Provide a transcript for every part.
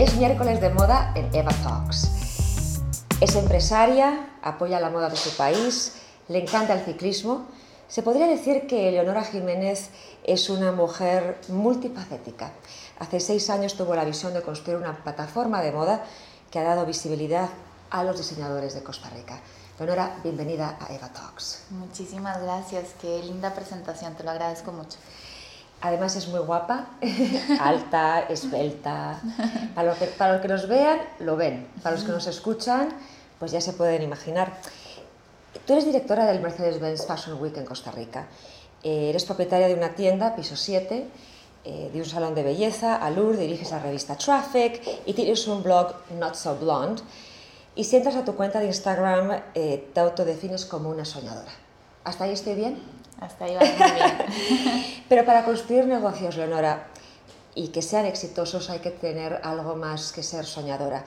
Es miércoles de moda en Eva Talks. Es empresaria, apoya la moda de su país, le encanta el ciclismo. Se podría decir que Leonora Jiménez es una mujer multifacética. Hace seis años tuvo la visión de construir una plataforma de moda que ha dado visibilidad a los diseñadores de Costa Rica. Leonora, bienvenida a Eva Talks. Muchísimas gracias, qué linda presentación, te lo agradezco mucho. Además es muy guapa, alta, esbelta. Para los, que, para los que nos vean, lo ven. Para los que nos escuchan, pues ya se pueden imaginar. Tú eres directora del Mercedes-Benz Fashion Week en Costa Rica. Eh, eres propietaria de una tienda, piso 7, eh, de un salón de belleza, Alur, diriges la revista Traffic y tienes un blog Not So Blonde. Y si entras a tu cuenta de Instagram, eh, te autodefines como una soñadora. ¿Hasta ahí estoy bien? Hasta ahí va muy bien. Pero para construir negocios, Leonora, y que sean exitosos hay que tener algo más que ser soñadora.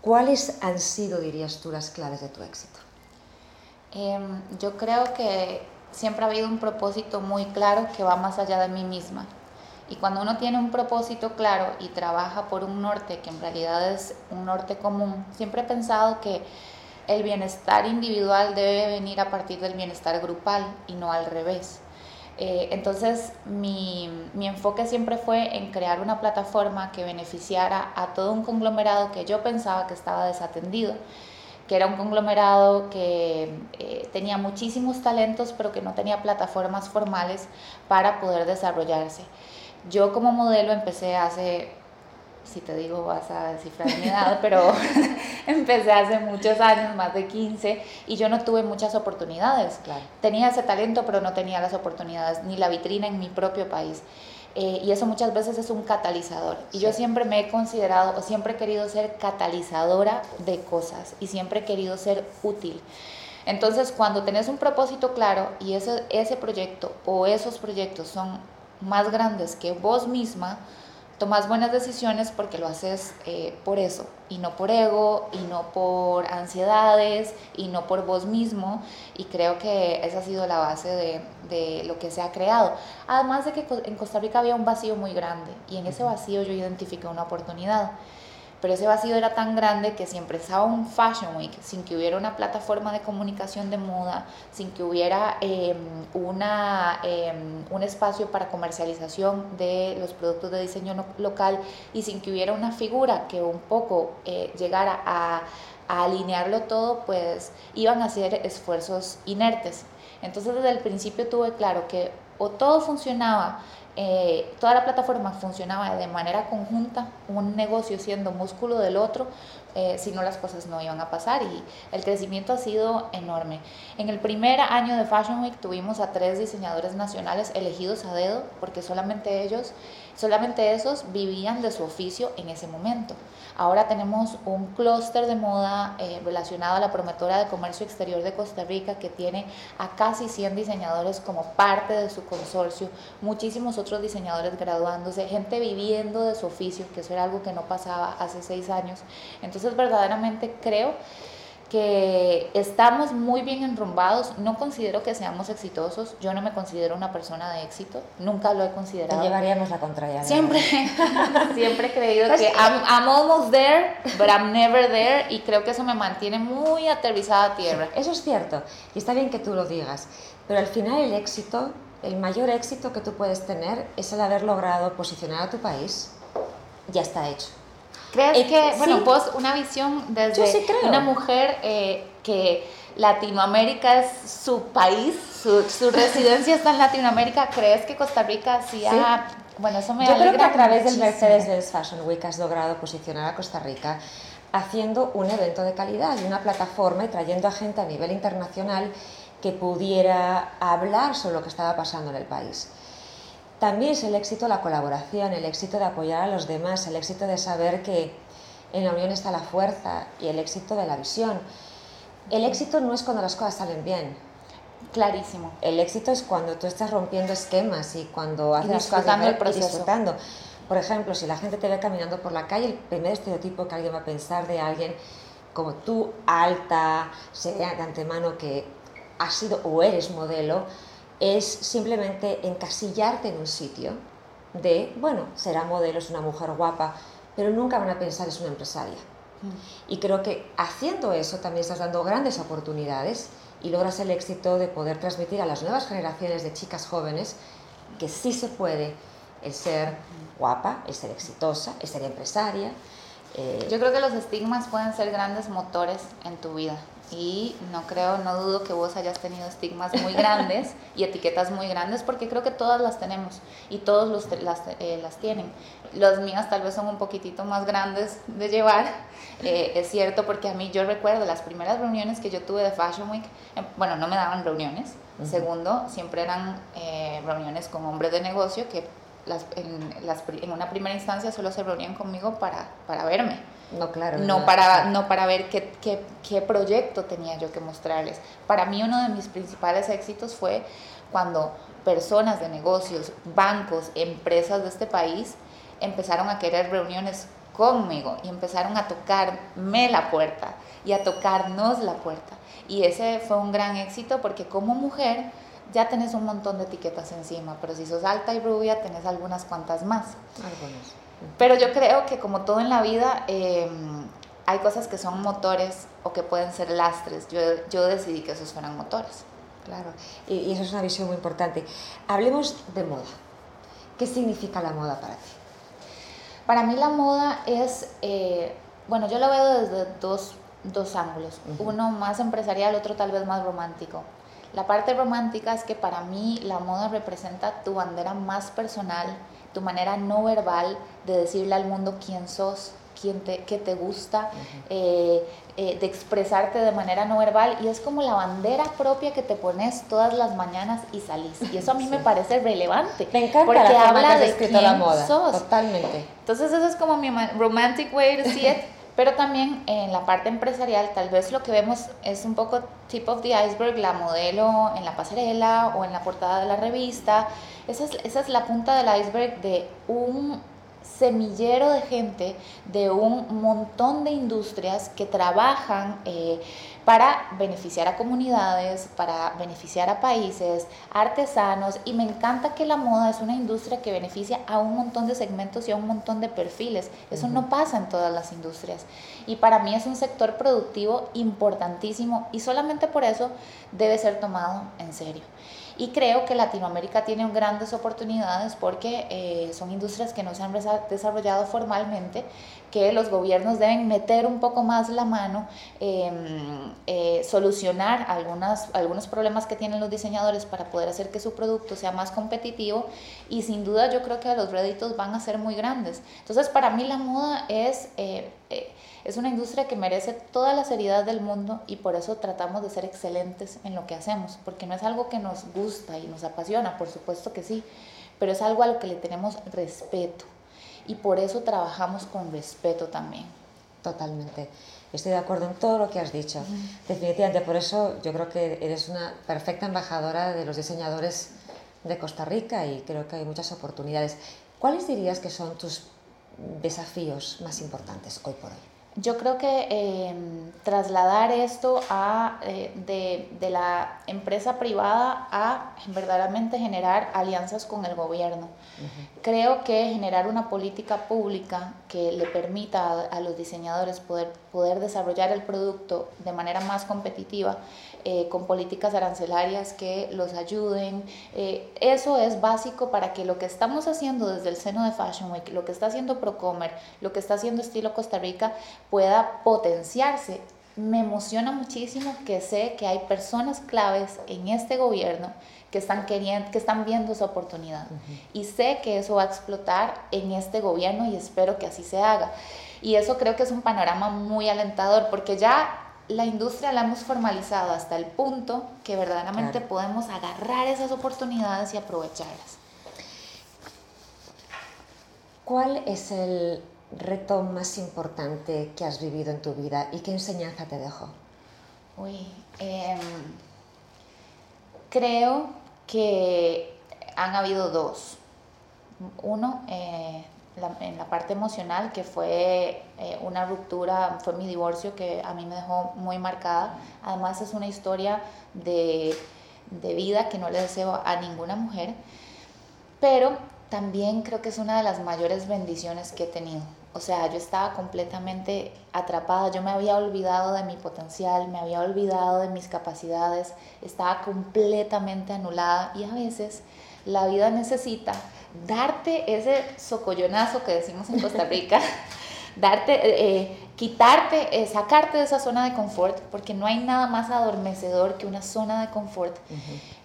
¿Cuáles han sido, dirías tú, las claves de tu éxito? Em, yo creo que siempre ha habido un propósito muy claro que va más allá de mí misma. Y cuando uno tiene un propósito claro y trabaja por un norte que en realidad es un norte común, siempre he pensado que el bienestar individual debe venir a partir del bienestar grupal y no al revés. Eh, entonces mi, enfoque siempre fue en crear una plataforma que beneficiara a todo un conglomerado que yo pensaba que estaba desatendido, que era un conglomerado que eh, tenía muchísimos talentos pero que no tenía plataformas formales para poder desarrollarse. Yo como modelo empecé hace si te digo vas a descifrar mi edad, pero empecé hace muchos años, más de 15, y yo no tuve muchas oportunidades. Claro. Tenía ese talento, pero no tenía las oportunidades, ni la vitrina en mi propio país. Eh, y eso muchas veces es un catalizador. Y yo siempre me he considerado, o siempre he querido ser catalizadora de cosas, y siempre he querido ser útil. Entonces, cuando tenés un propósito claro y ese, ese proyecto o esos proyectos son más grandes que vos misma, tomas buenas decisiones porque lo haces eh, por eso y no por ego y no por ansiedades y no por vos mismo y creo que esa ha sido la base de, de lo que se ha creado. Además de que en Costa Rica había un vacío muy grande y en ese vacío yo identifiqué una oportunidad pero ese vacío era tan grande que si empezaba un Fashion Week sin que hubiera una plataforma de comunicación de moda, sin que hubiera em, una, em, un espacio para comercialización de los productos de diseño local y sin que hubiera una figura que un poco eh, llegara a, a alinearlo todo, pues iban a ser esfuerzos inertes. Entonces desde el principio tuve claro que o todo funcionaba eh, toda la plataforma funcionaba de manera conjunta, un negocio siendo músculo del otro, eh, si no las cosas no iban a pasar y el crecimiento ha sido enorme. En el primer año de Fashion Week tuvimos a tres diseñadores nacionales elegidos a dedo porque solamente ellos, solamente esos vivían de su oficio en ese momento. Ahora tenemos un clúster de moda eh, relacionado a la promotora de comercio exterior de Costa Rica que tiene a casi 100 diseñadores como parte de su consorcio, muchísimos otros diseñadores graduándose, gente viviendo de su oficio, que eso era algo que no pasaba hace seis años. Entonces verdaderamente creo que estamos muy bien enrumbados. No considero que seamos exitosos. Yo no me considero una persona de éxito. Nunca lo he considerado. Te llevaríamos la contraria. Siempre, siempre he creído que I'm, I'm, almost there, but I'm never there. Y creo que eso me mantiene muy aterrizada a tierra. eso es cierto. Y está bien que tú lo digas. Pero al final el éxito, el mayor éxito que tú puedes tener es el haber logrado posicionar a tu país. Ya está hecho. ¿Crees que, bueno, vos una visión desde una mujer eh, que Latinoamérica es su país, su, su, residencia está en Latinoamérica, ¿crees que Costa Rica sí ha... Bueno, eso me Yo creo que a través del Mercedes-Benz Fashion Week has logrado posicionar a Costa Rica haciendo un evento de calidad y una plataforma y trayendo a gente a nivel internacional que pudiera hablar sobre lo que estaba pasando en el país. También es el éxito la colaboración, el éxito de apoyar a los demás, el éxito de saber que en la unión está la fuerza y el éxito de la visión. El éxito no es cuando las cosas salen bien. Clarísimo. El éxito es cuando tú estás rompiendo esquemas y cuando haces disfrutando el proceso. disfrutando. Por ejemplo, si la gente te ve caminando por la calle, el primer estereotipo que alguien va a pensar de alguien como tú, alta, sea de antemano que has sido o eres modelo, es simplemente encasillarte en un sitio de, bueno, será modelo, es una mujer guapa, pero nunca van a pensar es una empresaria. Y creo que haciendo eso también estás dando grandes oportunidades y logras el éxito de poder transmitir a las nuevas generaciones de chicas jóvenes que sí se puede el ser guapa, el ser exitosa, el ser empresaria. Eh, Yo creo que los estigmas pueden ser grandes motores en tu vida y no creo, no dudo que vos hayas tenido estigmas muy grandes y etiquetas muy grandes porque creo que todas las tenemos y todos los, las, eh, las tienen. Los míos tal vez son un poquitito más grandes de llevar, eh, es cierto, porque a mí yo recuerdo las primeras reuniones que yo tuve de Fashion Week, em, bueno, no me daban reuniones, segundo, siempre eran eh, reuniones con hombres de negocio que las, en, las, en, una primera instancia solo se reunían conmigo para, para verme. No, claro. No, para, no para ver qué, qué, qué proyecto tenía yo que mostrarles. Para mí uno de mis principales éxitos fue cuando personas de negocios, bancos, empresas de este país empezaron a querer reuniones conmigo y empezaron a tocarme la puerta y a tocarnos la puerta. Y ese fue un gran éxito porque como mujer ya tenés un montón de etiquetas encima, pero si sos alta y rubia tenés algunas cuantas más. Algunas. Pero yo creo que como todo en la vida, em, hay cosas que son motores o que pueden ser lastres. Yo, yo decidí que esos fueran motores. Claro, y, y eso es una visión muy importante. Hablemos de moda. ¿Qué significa la moda para ti? Para mí la moda es, eh, bueno, yo lo veo desde dos, dos ángulos. Uh -huh. Uno más empresarial, otro tal vez más romántico. La parte romántica es que para mí la moda representa tu bandera más personal, tu manera no verbal de decirle al mundo quién sos, quién te, qué te gusta, uh -huh. eh, eh, de expresarte de manera no verbal y es como la bandera propia que te pones todas las mañanas y salís. Y eso a mí sí. me parece relevante. Me encanta porque la habla de quién la moda. sos. Totalmente. Entonces eso es como mi romantic way to see it. Pero también en la parte empresarial, tal vez lo que vemos es un poco tip of the iceberg, la modelo en la pasarela o en la portada de la revista. Esa es, esa es la punta del iceberg de un semillero de gente, de un montón de industrias que trabajan eh, para beneficiar a comunidades, para beneficiar a países, artesanos, y me encanta que la moda es una industria que beneficia a un montón de segmentos y a un montón de perfiles. Eso uh -huh. no pasa en todas las industrias. Y para mí es un sector productivo importantísimo y solamente por eso debe ser tomado en serio. Y creo que Latinoamérica tiene grandes oportunidades porque eh, son industrias que no se han desarrollado formalmente, que los gobiernos deben meter un poco más la mano, eh, eh, solucionar algunos problemas que tienen los diseñadores para poder hacer que su producto sea más competitivo y sin duda yo creo que los réditos van a ser muy grandes. Entonces para mí la moda es es una industria que merece toda la seriedad del mundo y por eso tratamos de ser excelentes en lo que hacemos, porque no es algo que nos gusta y nos apasiona, por supuesto que sí, pero es algo a lo que le tenemos respeto y por eso trabajamos con respeto también. Totalmente. Estoy de acuerdo en todo lo que has dicho. Uh -huh. Definitivamente, por eso yo creo que eres una perfecta embajadora de los diseñadores de Costa Rica y creo que hay muchas oportunidades. ¿Cuáles dirías que son tus desafíos más importantes hoy por hoy? Yo creo que eh, trasladar esto a, eh, de, de, la empresa privada a verdaderamente generar alianzas con el gobierno. Uh -huh. Creo que generar una política pública que le permita a, a, los diseñadores poder, poder desarrollar el producto de manera más competitiva, eh, con políticas arancelarias que los ayuden. Eh, eso es básico para que lo que estamos haciendo desde el seno de Fashion Week, lo que está haciendo Procomer, lo que está haciendo Estilo Costa Rica, pueda potenciarse. Me emociona muchísimo que sé que hay personas claves en este gobierno que están queriendo, que están viendo esa oportunidad. Uh -huh. Y sé que eso va a explotar en este gobierno y espero que así se haga. Y eso creo que es un panorama muy alentador porque ya la industria la hemos formalizado hasta el punto que verdaderamente claro. podemos agarrar esas oportunidades y aprovecharlas. ¿Cuál es el reto más importante que has vivido en tu vida y qué enseñanza te dejó? Uy, eh, creo que han habido dos. Uno, eh, en la parte emocional, que fue eh, una ruptura, fue mi divorcio que a mí me dejó muy marcada. Además es una historia de, de vida que no le deseo a ninguna mujer. Pero también creo que es una de las mayores bendiciones que he tenido. O sea, yo estaba completamente atrapada, yo me había olvidado de mi potencial, me había olvidado de mis capacidades, estaba completamente anulada y a veces la vida necesita darte ese socollonazo que decimos en Costa Rica, darte, eh, eh, quitarte, eh, sacarte de esa zona de confort, porque no hay nada más adormecedor que una zona de confort.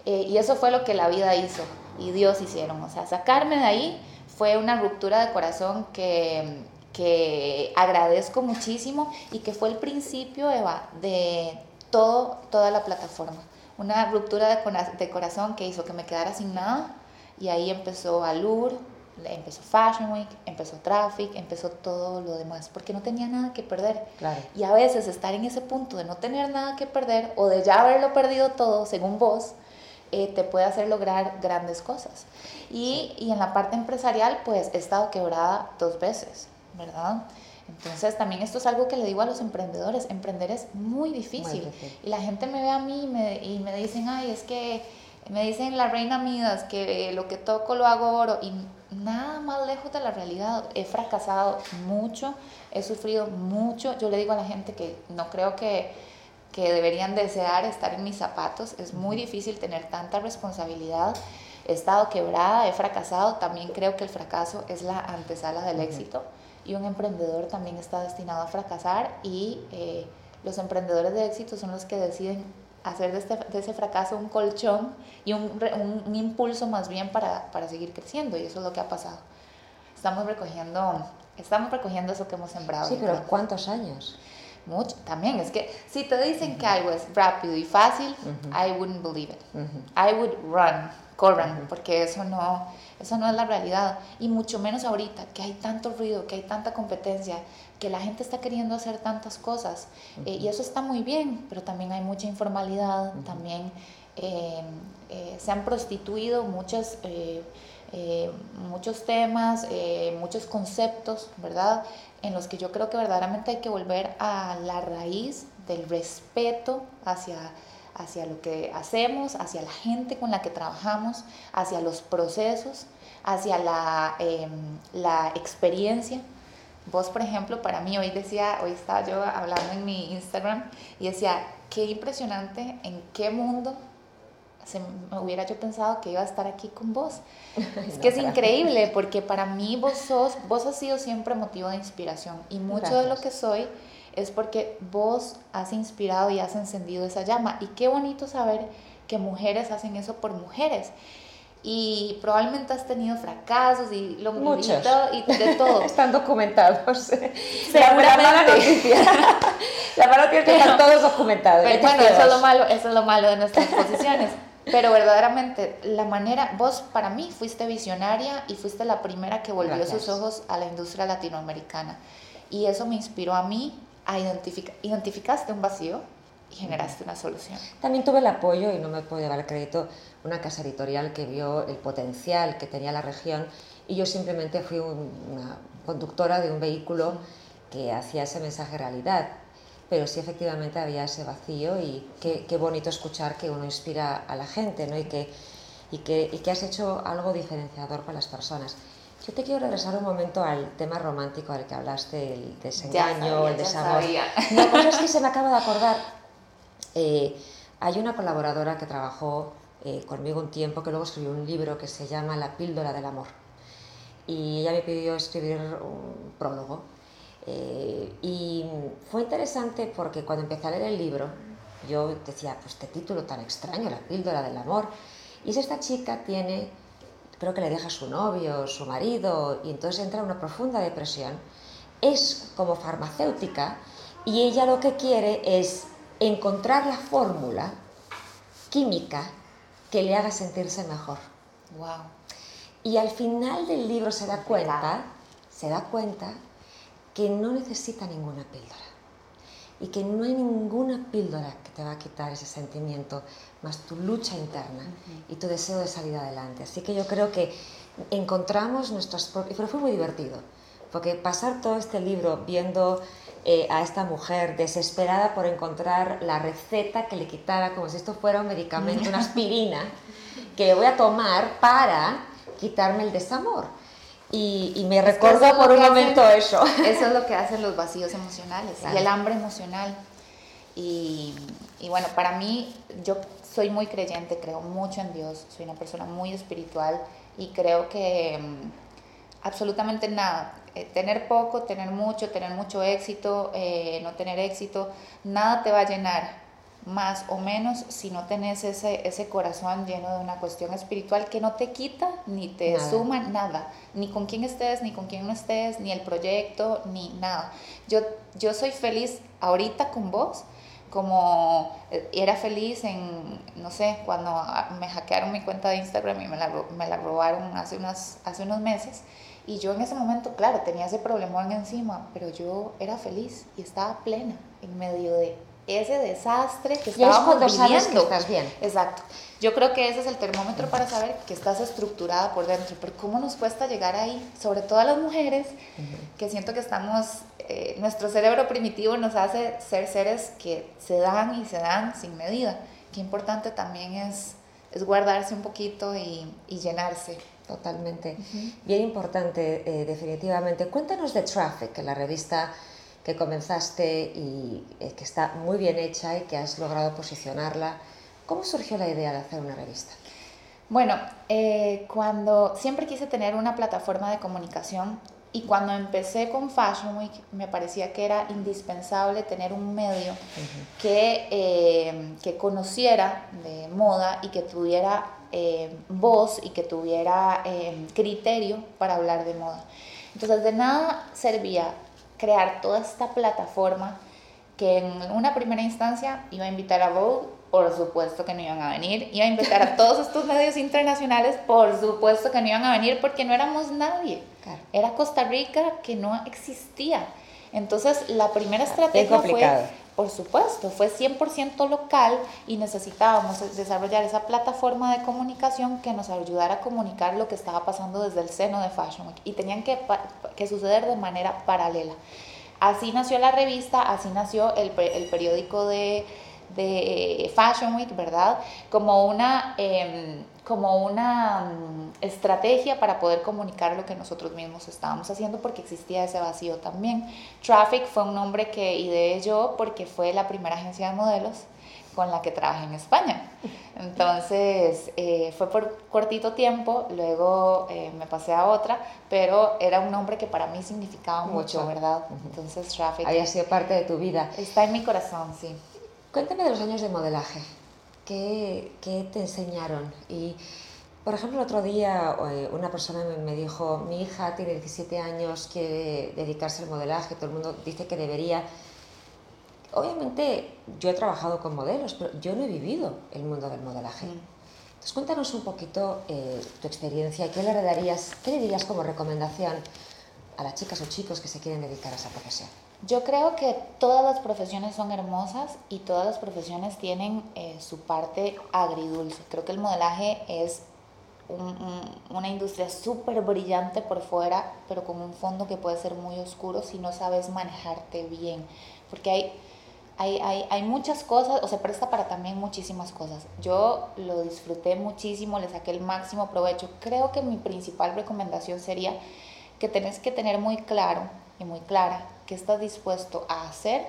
y eso fue lo que la vida hizo y Dios hicieron. O sea, sacarme de ahí fue una ruptura de corazón que, que agradezco muchísimo y que fue el principio, Eva, de todo, toda la plataforma. Una ruptura de, de corazón que hizo que me quedara sin nada y ahí empezó Alur, empezó Fashion Week, empezó Traffic, empezó todo lo demás, porque no tenía nada que perder. Claro. Y a veces estar en ese punto de no tener nada que perder o de ya haberlo perdido todo, según vos, eh, te puede hacer lograr grandes cosas. Y, y, en la parte empresarial, pues he estado quebrada dos veces, ¿verdad? Entonces también esto es algo que le digo a los emprendedores, emprender es muy difícil. Y la gente me ve a mí y me, y me dicen, ay, es que me dicen la reina Midas que lo que toco lo hago oro y nada más lejos de la realidad. He fracasado mucho, he sufrido mucho. Yo le digo a la gente que no creo que que deberían desear estar en mis zapatos. Es muy difícil tener tanta responsabilidad. He estado quebrada, he fracasado. También creo que el fracaso es la antesala del éxito y un emprendedor también está destinado a fracasar y eh, los emprendedores de éxito son los que deciden hacer de, este, de ese fracaso un colchón y un, un, impulso más bien para, para, seguir creciendo y eso es lo que ha pasado. Estamos recogiendo, estamos recogiendo eso que hemos sembrado. Sí, pero ¿cuántos años? mucho también. Es que si te dicen que algo es rápido y fácil, I wouldn't believe it. I would run, corran, porque eso no, eso no es la realidad. Y mucho menos ahorita, que hay tanto ruido, que hay tanta competencia, que la gente está queriendo hacer tantas cosas. Eh, y eso está muy bien, pero también hay mucha informalidad, también eh, eh, se han prostituido muchas... muchos temas, muchos conceptos, ¿verdad? en los que yo creo que verdaderamente hay que volver a la raíz del respeto hacia, hacia lo que hacemos, hacia la gente con la que trabajamos, hacia los procesos, hacia la, em, la experiencia. Vos, por ejemplo, para mí hoy decía, hoy estaba yo hablando en mi Instagram y decía, qué impresionante en qué mundo se me hubiera yo pensado que iba a estar aquí con vos. Es que es increíble porque para mí vos sos, vos has sido siempre motivo de inspiración y mucho de lo que soy es porque vos has inspirado y has encendido esa llama y qué bonito saber que mujeres hacen eso por mujeres. Y probablemente has tenido fracasos y lo Muchos. y, de todo. Están documentados. Seguramente. La mala noticia. la mala noticia que están todos documentados. Pero bueno, eso es, lo malo, eso es lo malo de nuestras posiciones. Pero verdaderamente, la manera, vos para mí fuiste visionaria y fuiste la primera que volvió sus ojos a la industria latinoamericana. Y eso me inspiró a mí a identificar, identificaste un vacío y generaste una solución. También tuve el apoyo, y no me puedo llevar el crédito, una casa editorial que vio el potencial que tenía la región y yo simplemente fui una conductora de un vehículo que hacía ese mensaje realidad pero sí efectivamente había ese vacío y qué, qué, bonito escuchar que uno inspira a la gente ¿no? y, que, y, que, y que has hecho algo diferenciador con las personas. Yo te quiero regresar un momento al tema romántico del que hablaste, el desengaño, el desamor. Una cosa es que se me acaba de acordar. Eh, hay una colaboradora que trabajó eh, conmigo un tiempo que luego escribió un libro que se llama La píldora del amor. Y ella me pidió escribir un prólogo eh, y fue interesante porque cuando empecé a leer el libro, yo decía, pues este título tan extraño, La píldora del amor. Y si esta chica tiene, creo que le deja su novio, su marido, y entonces entra en una profunda depresión, es como farmacéutica y ella lo que quiere es encontrar la fórmula química que le haga sentirse mejor. Wow. Y al final del libro se da cuenta, se da cuenta que no necesita ninguna píldora y que no hay ninguna píldora te va a quitar ese sentimiento, más tu lucha interna y tu deseo de salir adelante. Así que yo creo que encontramos nuestras propias... Pero fue muy divertido, porque pasar todo este libro viendo eh, a esta mujer desesperada por encontrar la receta que le quitara, como si esto fuera un medicamento, una aspirina, que voy a tomar para quitarme el desamor. Y, me recuerdo por un momento eso. Eso es lo que hacen los vacíos emocionales y el hambre emocional. Y, y, bueno, para mí, yo soy muy creyente, creo mucho en Dios, soy una persona muy espiritual y creo que mm, absolutamente nada, eh, tener poco, tener mucho, tener mucho éxito, eh, no tener éxito, nada te va a llenar más o menos si no tenés ese, ese corazón lleno de una cuestión espiritual que no te quita ni te suma nada, ni con quién estés, ni con quién no estés, ni el proyecto, ni nada. Yo, yo soy feliz ahorita con vos, como eh, era feliz en, no sé, cuando me hackearon mi cuenta de Instagram y me la, me la robaron hace, unas, hace unos meses. Y yo en ese momento, claro, tenía ese problemón encima, pero yo era feliz y estaba plena en medio de ese desastre que estábamos viviendo. que estás bien. Exacto. Yo creo que ese es el termómetro para saber que estás estructurada por dentro, pero cómo nos cuesta llegar ahí, sobre todo a las mujeres, que siento que estamos, eh, nuestro cerebro primitivo nos hace ser seres que se dan y se dan sin medida. Qué importante también es, es guardarse un poquito y, y llenarse. Totalmente. Bien importante, eh, definitivamente. Cuéntanos de Traffic, la revista que comenzaste y eh, que está muy bien hecha y que has logrado posicionarla. ¿Cómo surgió la idea de hacer una revista? Bueno, eh, cuando siempre quise tener una plataforma de comunicación y cuando empecé con Fashion Week me parecía que era indispensable tener un medio que, eh, que conociera de moda y que tuviera voz y que tuviera criterio para hablar de moda. Entonces de nada servía crear toda esta plataforma que en una primera instancia iba a invitar a Vogue, por supuesto que no iban a venir, iba a invitar a todos estos medios internacionales, por supuesto que no iban a venir porque no éramos nadie. Era Costa Rica que no existía. Entonces, la primera estrategia fue, por supuesto, fue 100% local y necesitábamos desarrollar esa plataforma de comunicación que nos ayudara a comunicar lo que estaba pasando desde el seno de Fashion Week y tenían que, que suceder de manera paralela. Así nació la revista, así nació el, el periódico de, de, Fashion Week, ¿verdad? Como una... Em, como una mm, estrategia para poder comunicar lo que nosotros mismos estábamos haciendo porque existía ese vacío también. Traffic fue un nombre que ideé yo porque fue la primera agencia de modelos con la que trabajé en España. Entonces eh, fue por cortito tiempo, luego eh, me pasé a otra, pero era un nombre que para mí significaba mucho, ¿verdad? Entonces Traffic... Había sido parte de tu vida. Está en mi corazón, sí. Cuéntame de los años de modelaje. ¿Qué, te enseñaron? Y, por ejemplo, el otro día eh, una persona me dijo, mi hija tiene 17 años, quiere dedicarse al modelaje, todo el mundo dice que debería. Obviamente yo he trabajado con modelos, pero yo no he vivido el mundo del modelaje. Mm. Entonces cuéntanos un poquito eh, tu experiencia, ¿qué le, darías, qué le dirías como recomendación a las chicas o chicos que se quieren dedicar a esa profesión? Yo creo que todas las profesiones son hermosas y todas las profesiones tienen eh, su parte agridulce. Creo que el modelaje es una industria súper brillante por fuera, pero con un fondo que puede ser muy oscuro si no sabes manejarte bien. Porque hay, hay, hay, hay muchas cosas, o se presta para también muchísimas cosas. Yo lo disfruté muchísimo, le saqué el máximo provecho. Creo que mi principal recomendación sería que tenés que tener muy claro y muy clara qué estás dispuesto a hacer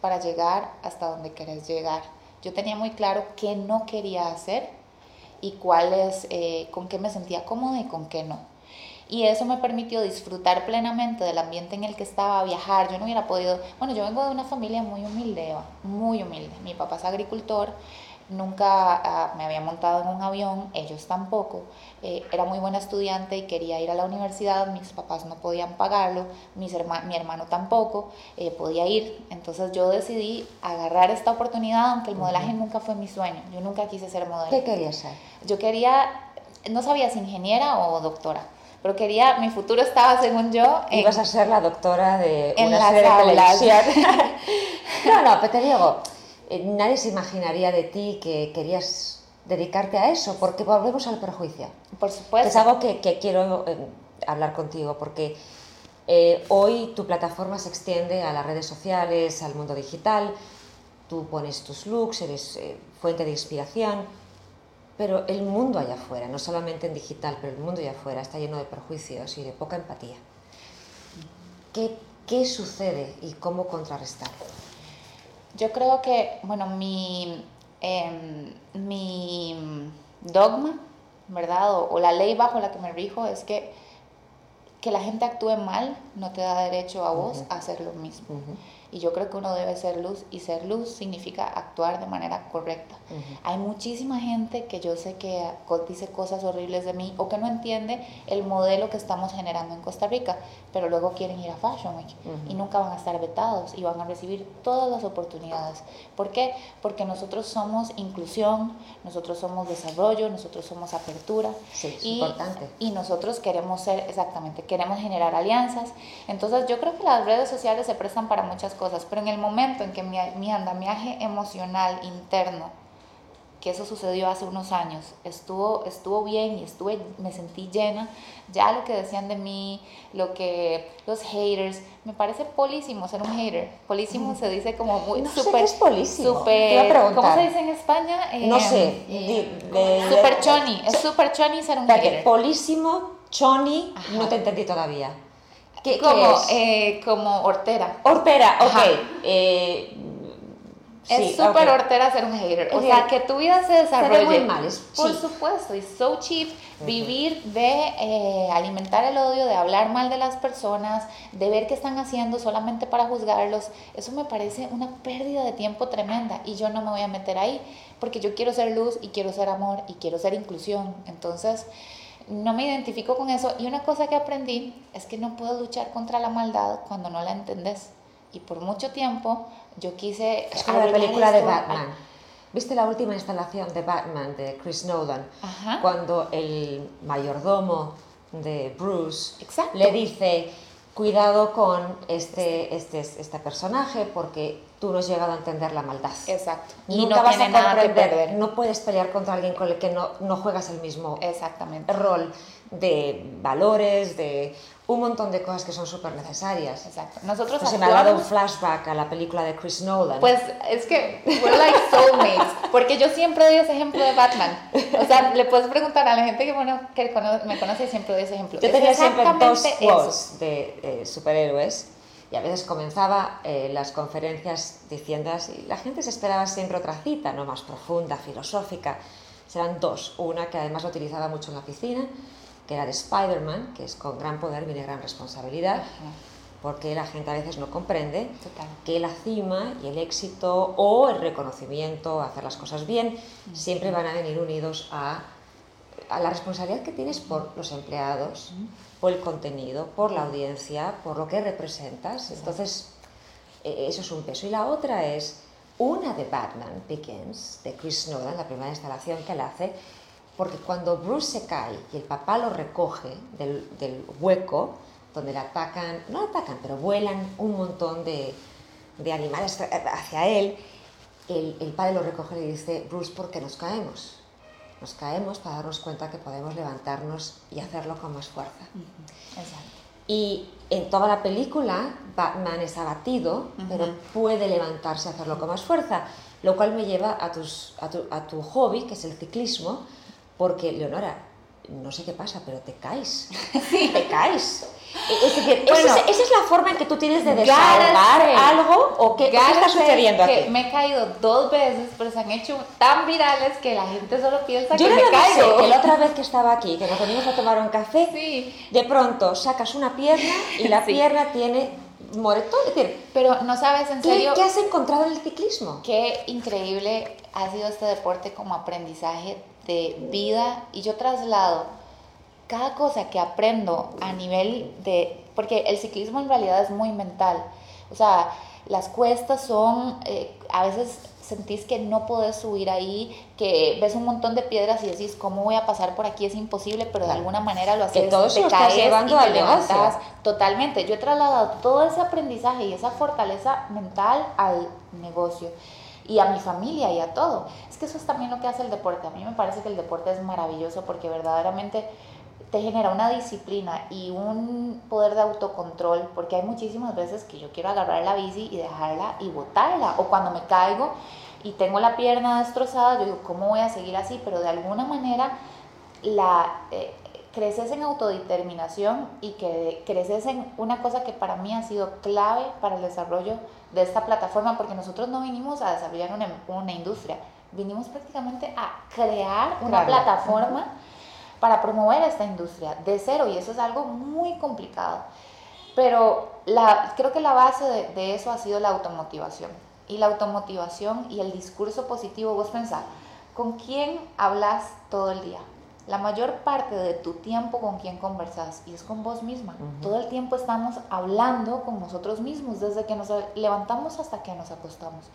para llegar hasta donde querés llegar. Yo tenía muy claro qué no quería hacer y cuáles, eh, con qué me sentía cómoda y con qué no. Y eso me permitió disfrutar plenamente del ambiente en el que estaba, viajar. Yo no hubiera podido, bueno, yo vengo de una familia muy humilde, muy humilde. Mi papá es agricultor, nunca ah, me había montado en un avión, ellos tampoco. Eh, era muy buena estudiante y quería ir a la universidad, mis papás no podían pagarlo, mis mi hermano tampoco eh, podía ir. Entonces yo decidí agarrar esta oportunidad, aunque el modelaje nunca fue mi sueño. Yo nunca quise ser modelo. ¿Qué querías ser? Yo quería, no sabía si ingeniera o doctora pero quería, mi futuro estaba, según yo... Ibas a ser la doctora de una serie de televisión. no, no, pero te digo, eh, nadie se imaginaría de ti que querías dedicarte a eso, porque volvemos al prejuicio. Por supuesto. Es algo que, quiero eh, hablar contigo, porque eh, hoy tu plataforma se extiende a las redes sociales, al mundo digital, tú pones tus looks, eres fuente de inspiración, Pero el mundo allá afuera, no solamente en digital, pero el mundo allá afuera está lleno de prejuicios y de poca empatía. ¿Qué, qué sucede y cómo contrarrestar? Yo creo que, bueno, mi, em, mi dogma, ¿verdad? O, o, la ley bajo la que me rijo es que que la gente actúe mal no te da derecho a vos a hacer lo mismo. Y yo creo que uno debe ser luz y ser luz significa actuar de manera correcta. Hay muchísima gente que yo sé que dice cosas horribles de mí o que no entiende el modelo que estamos generando en Costa Rica, pero luego quieren ir a Fashion Week y nunca van a estar vetados y van a recibir todas las oportunidades. ¿Por qué? Porque nosotros somos inclusión, nosotros somos desarrollo, nosotros somos apertura. Sí, y, importante. Y nosotros queremos ser, exactamente, queremos generar alianzas. Entonces yo creo que las redes sociales se prestan para muchas cosas cosas, pero en el momento en que mi, mi andamiaje emocional interno, que eso sucedió hace unos años, estuvo, estuvo bien y estuve, me sentí llena, ya lo que decían de mí, lo que los haters, me parece polísimo ser un hater. Polísimo se dice como muy no super, sé qué es polísimo. Super, ¿Cómo se dice en España? no Eh, sé. eh, de- super choni, es super choni ser un hater. polísimo, choni, Ajá. no te entendí todavía. ¿Qué, qué como, es? eh, como hortera. Hortera, ok. Eh, Es súper ok. hortera ser un hater. O sea, que tu vida se desarrolle. muy mal, es Por cheap. supuesto, es so cheap. Vivir de eh, alimentar el odio, de hablar mal de las personas, de ver qué están haciendo solamente para juzgarlos. Eso me parece una pérdida de tiempo tremenda y yo no me voy a meter ahí porque yo quiero ser luz y quiero ser amor y quiero ser inclusión. Entonces, no me identifico con eso. Y una cosa que aprendí es que no puedo luchar contra la maldad cuando no la entendés. Y por mucho tiempo yo quise... Es como la película de. Batman. ¿Viste la última instalación de Batman de Chris Nolan? Ajá. Cuando el mayordomo de Bruce Exacto. le dice, cuidado con este, este, este personaje porque tú no has llegado a entender la maldad. Exacto. Y Nunca no vas a comprender, no puedes pelear contra alguien con el que no, no juegas el mismo Exactamente. rol de valores, de un montón de cosas que son súper necesarias. Exacto. Nosotros Pues se me ha dado un actuamos- flashback a la película de Chris Nolan. Pues es que we're like soulmates, porque yo siempre doy ese ejemplo de Batman. O sea, le puedes preguntar a la gente que, bueno, que me conoce, siempre doy ese ejemplo. Yo tenía siempre dos quotes de eh, superhéroes y a veces comenzaba eh, las conferencias diciendo así, la gente se esperaba siempre otra cita, no más profunda, filosófica. Serán dos. Una que además lo utilizaba mucho en la piscina, que era de Spider-Man, que es con gran poder viene gran responsabilidad, Ajá. porque la gente a veces no comprende Total. que la cima y el éxito o el reconocimiento, hacer las cosas bien, siempre van a venir unidos a, a la responsabilidad que tienes por los empleados, por el contenido, por la audiencia, por lo que representas. Entonces, eh, eso es un peso. Y la otra es una de Batman Begins, de Chris Nolan, la primera instalación que él hace, porque cuando Bruce se cae y el papá lo recoge del, del hueco, donde le atacan, no atacan, pero vuelan un montón de, de animales hacia él, el, el padre lo recoge y le dice, Bruce, ¿por qué nos caemos? Nos caemos para darnos cuenta que podemos levantarnos y hacerlo con más fuerza. Exacto. Y en toda la película, Batman es abatido, pero puede levantarse y hacerlo con más fuerza, lo cual me lleva a, tus, a, tu, a tu hobby, que es el ciclismo, porque, Leonora, no sé qué pasa, pero te caes. Te caes. Es decir, Bueno. esa, es, esa es la forma en que tú tienes de desahogar algo o qué, qué está sucediendo que aquí. Me he caído dos veces, pero se han hecho tan virales que la gente solo piensa Yo que nada me más sé caigo. que la otra vez que estaba aquí, que nos venimos a tomar un café, Sí. de pronto sacas una pierna y la Sí. pierna tiene moretón. Es decir, Pero no sabes en ¿qué, serio qué has encontrado en el ciclismo? qué increíble ha sido este deporte como aprendizaje de vida y yo traslado cada cosa que aprendo a nivel de, porque el ciclismo en realidad es muy mental, o sea, las cuestas son, eh, a veces sentís que no podés subir ahí, que ves un montón de piedras y decís, ¿cómo voy a pasar por aquí? Es imposible, pero de alguna manera lo haces, todo te caes llevando y te levantas. Totalmente, yo he trasladado todo ese aprendizaje y esa fortaleza mental al negocio y a mi familia y a todo. Es que eso es también lo que hace el deporte. A mí me parece que el deporte es maravilloso porque verdaderamente te genera una disciplina y un poder de autocontrol, porque hay muchísimas veces que yo quiero agarrar la bici y dejarla y botarla, o cuando me caigo y tengo la pierna destrozada, yo digo, ¿cómo voy a seguir así? Pero de alguna manera la, eh, creces en autodeterminación y que creces en una cosa que para mí ha sido clave para el desarrollo de esta plataforma, porque nosotros no vinimos a desarrollar una, una industria, vinimos prácticamente a crear una plataforma para promover esta industria de cero y eso es algo muy complicado. Pero la, creo que la base de, de eso ha sido la automotivación. Y la automotivación y el discurso positivo, vos pensás, ¿con quién hablas todo el día? La mayor parte de tu tiempo con quién conversas y es con vos misma. Todo el tiempo estamos hablando con nosotros mismos, desde que nos levantamos hasta que nos acostamos.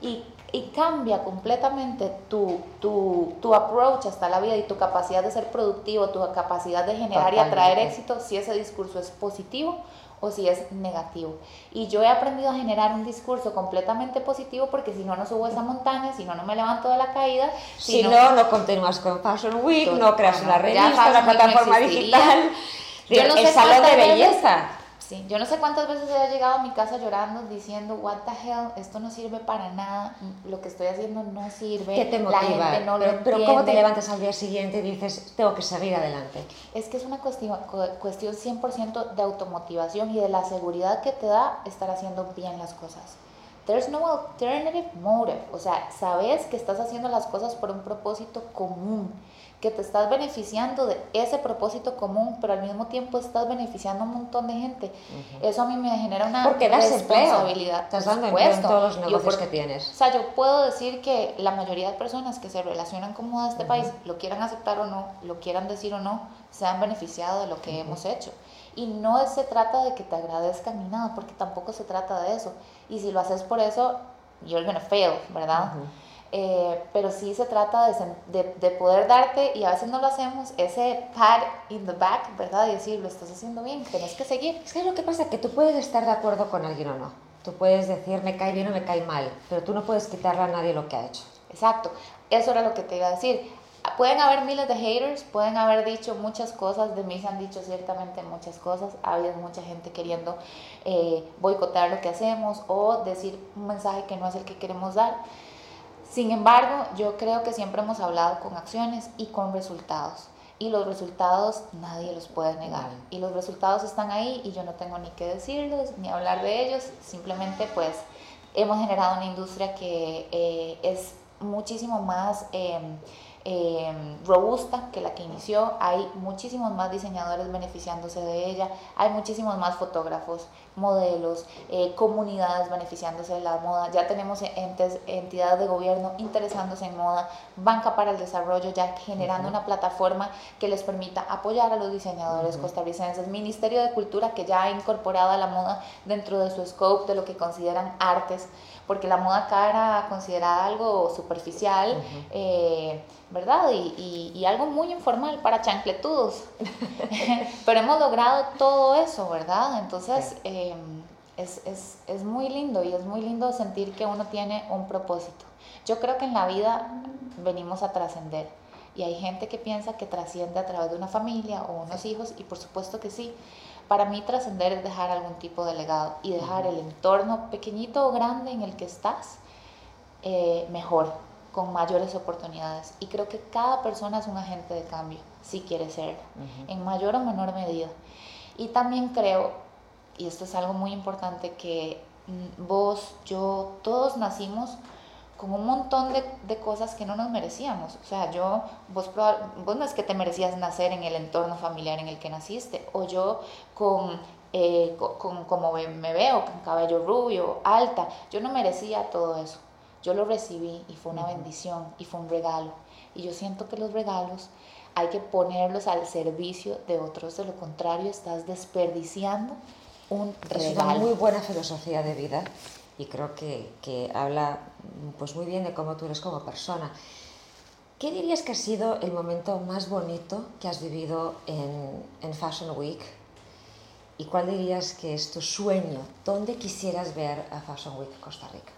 Y, y cambia completamente tu, tu, tu, approach hasta la vida y tu capacidad de ser productivo, tu capacidad de generar y atraer éxito si ese discurso es positivo o si es negativo. Y yo he aprendido a generar un discurso completamente positivo porque si no, no subo esa montaña, si no, no me levanto de la caída. Si, no, no, continúas con Fashion Week, no creas una revista, una plataforma digital, yo no el salón de belleza. Sí, yo no sé cuántas veces he llegado a mi casa llorando diciendo, what the hell, esto no sirve para nada, lo que estoy haciendo no sirve. ¿Qué te motiva? La gente no pero, pero ¿cómo te levantas al día siguiente y dices, tengo que seguir adelante? Es que es una cuestión, cuestión 100% de automotivación y de la seguridad que te da estar haciendo bien las cosas. There's no alternative motive, o sea, sabes que estás haciendo las cosas por un propósito común que te estás beneficiando de ese propósito común, pero al mismo tiempo estás beneficiando a un montón de gente. Eso a mí me genera una Porque das responsabilidad. Estás dando empleo en todos los negocios que tienes. O sea, yo puedo decir que la mayoría de personas que se relacionan con moda de este país, lo quieran aceptar o no, lo quieran decir o no, se han beneficiado de lo que hemos hecho. Y no se trata de que te agradezcan ni nada, porque tampoco se trata de eso. Y si lo haces por eso, you're gonna fail, ¿verdad? Eh, pero sí se trata de, de, poder darte, y a veces no lo hacemos, ese pat in the back, ¿verdad? Y decir, lo estás haciendo bien, tienes que seguir. Es que lo que pasa es que tú puedes estar de acuerdo con alguien o no. Tú puedes decir, me cae bien o me cae mal, pero tú no puedes quitarle a nadie lo que ha hecho. Exacto, eso era lo que te iba a decir. Pueden haber miles de haters, pueden haber dicho muchas cosas, de mí se han dicho ciertamente muchas cosas, ha habido mucha gente queriendo eh, boicotear lo que hacemos o decir un mensaje que no es el que queremos dar. Sin embargo, yo creo que siempre hemos hablado con acciones y con resultados. Y los resultados nadie los puede negar. Y los resultados están ahí y yo no tengo ni que decirlos ni hablar de ellos. Simplemente pues hemos generado una industria que eh, es muchísimo más... Em, robusta que la que inició. Hay muchísimos más diseñadores beneficiándose de ella, hay muchísimos más fotógrafos, modelos, eh, comunidades beneficiándose de la moda. Ya tenemos entes, entidades de gobierno interesándose en moda, banca para el desarrollo ya generando una plataforma que les permita apoyar a los diseñadores costarricenses, Ministerio de Cultura que ya ha incorporado a la moda dentro de su scope de lo que consideran artes porque la moda acá era considerada algo superficial, eh, ¿verdad? Y, y, algo muy informal para chancletudos. Pero hemos logrado todo eso, ¿verdad? Entonces, em, es, es, es muy lindo y es muy lindo sentir que uno tiene un propósito. Yo creo que en la vida venimos a trascender. Y hay gente que piensa que trasciende a través de una familia o unos hijos, y por supuesto que sí, para mí trascender es dejar algún tipo de legado y dejar el entorno pequeñito o grande en el que estás eh, mejor, con mayores oportunidades. Y creo que cada persona es un agente de cambio, si quiere serlo, en mayor o menor medida. Y también creo, y esto es algo muy importante, que mm, vos, yo, todos nacimos con un montón de, de, cosas que no nos merecíamos. O sea, yo, vos, vos no es que te merecías nacer en el entorno familiar en el que naciste, o yo con, eh, con, como me veo, con cabello rubio, alta, yo no merecía todo eso. Yo lo recibí y fue una bendición y fue un regalo. Y yo siento que los regalos hay que ponerlos al servicio de otros, de lo contrario estás desperdiciando un regalo. Es una muy buena filosofía de vida y creo que, que, habla pues muy bien de cómo tú eres como persona. ¿Qué dirías que ha sido el momento más bonito que has vivido en, en Fashion Week? ¿Y cuál dirías que es tu sueño? ¿Dónde quisieras ver a Fashion Week Costa Rica?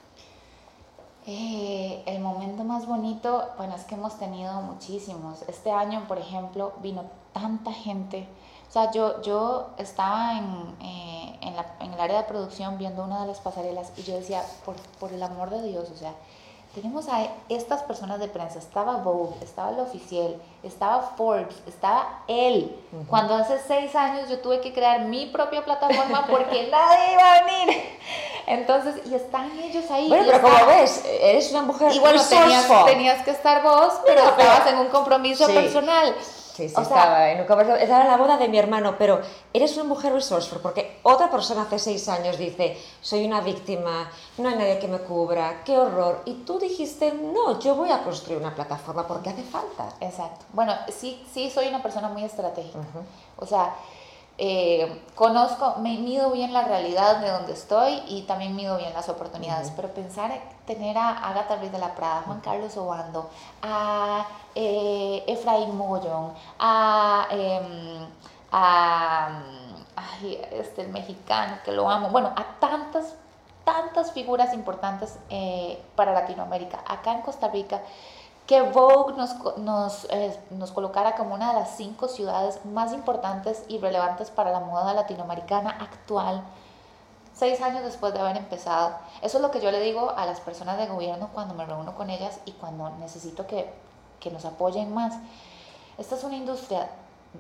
Eh, el momento más bonito, bueno, es que hemos tenido muchísimos. Este año, por ejemplo, vino tanta gente o sea, yo, yo estaba en, eh, en, la, en, el área de producción viendo una de las pasarelas y yo decía, por, por el amor de Dios, o sea, tenemos a estas personas de prensa, estaba Vogue, estaba el oficial, estaba Forbes, estaba él. Cuando hace seis años yo tuve que crear mi propia plataforma porque nadie iba a venir. Entonces, y están ellos ahí. Bueno, pero como ves, eres una mujer bueno, tenías, tenías, que estar vos, pero estabas en un compromiso personal. Sí, sí, estaba en un Era la boda de mi hermano, pero eres una mujer resourceful, porque otra persona hace seis años dice, soy una víctima, no hay nadie que me cubra, qué horror. Y tú dijiste, no, yo voy a construir una plataforma porque hace falta. Exacto. Bueno, sí, sí soy una persona muy estratégica. O sea, eh, conozco, me mido bien la realidad de donde estoy y también mido bien las oportunidades, pero pensar tener a Agatha Ruiz de la Prada, Juan Carlos Obando, a eh, Efraín Mogollón, a, em, este, el mexicano que lo amo, bueno, a tantas, tantas figuras importantes eh, para Latinoamérica, acá en Costa Rica que Vogue nos, nos, eh, nos, colocara como una de las cinco ciudades más importantes y relevantes para la moda latinoamericana actual, seis años después de haber empezado. Eso es lo que yo le digo a las personas de gobierno cuando me reúno con ellas y cuando necesito que, que nos apoyen más. Esta es una industria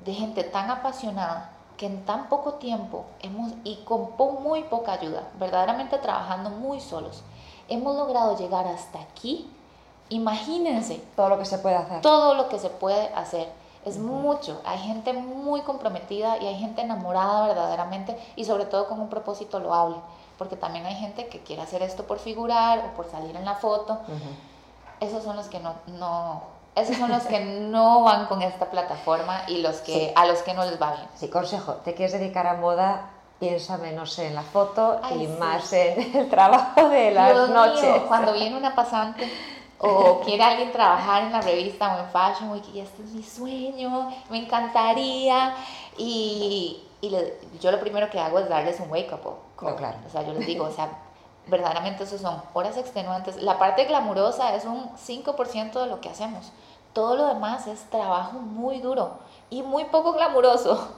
de gente tan apasionada que en tan poco tiempo hemos, y con muy poca ayuda, verdaderamente trabajando muy solos, hemos logrado llegar hasta aquí Imagínense. Todo lo que se puede hacer. Todo lo que se puede hacer. Es mucho. Hay gente muy comprometida y hay gente enamorada verdaderamente y sobre todo con un propósito loable. Porque también hay gente que quiere hacer esto por figurar o por salir en la foto. Esos son los que no, no, esos son los que no van con esta plataforma y los que a los que no les va bien. Sí, consejo, te quieres dedicar a moda, piensa menos en la foto y más en el trabajo de las noches. cuando viene una pasante o quiere alguien trabajar en la revista o en Fashion Week y este es mi sueño, me encantaría. Y, y yo lo primero que hago es darles un wake up. claro. O sea, yo les digo, o sea, verdaderamente eso son horas extenuantes. La parte glamurosa es un 5% de lo que hacemos. Todo lo demás es trabajo muy duro y muy poco glamuroso.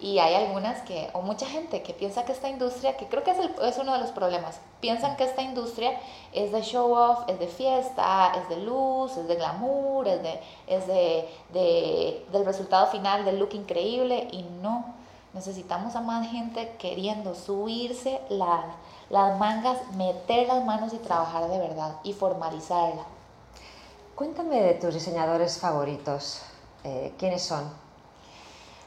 Y hay algunas que, o mucha gente que piensa que esta industria, que creo que es, es, uno de los problemas, piensan que esta industria es de show off, es de fiesta, es de luz, es de glamour, es, de, es de, de, del resultado final, del look increíble, y no. Necesitamos a más gente queriendo subirse las, las mangas, meter las manos y trabajar de verdad y formalizarla. Cuéntame de tus diseñadores favoritos. Eh, ¿Quiénes son?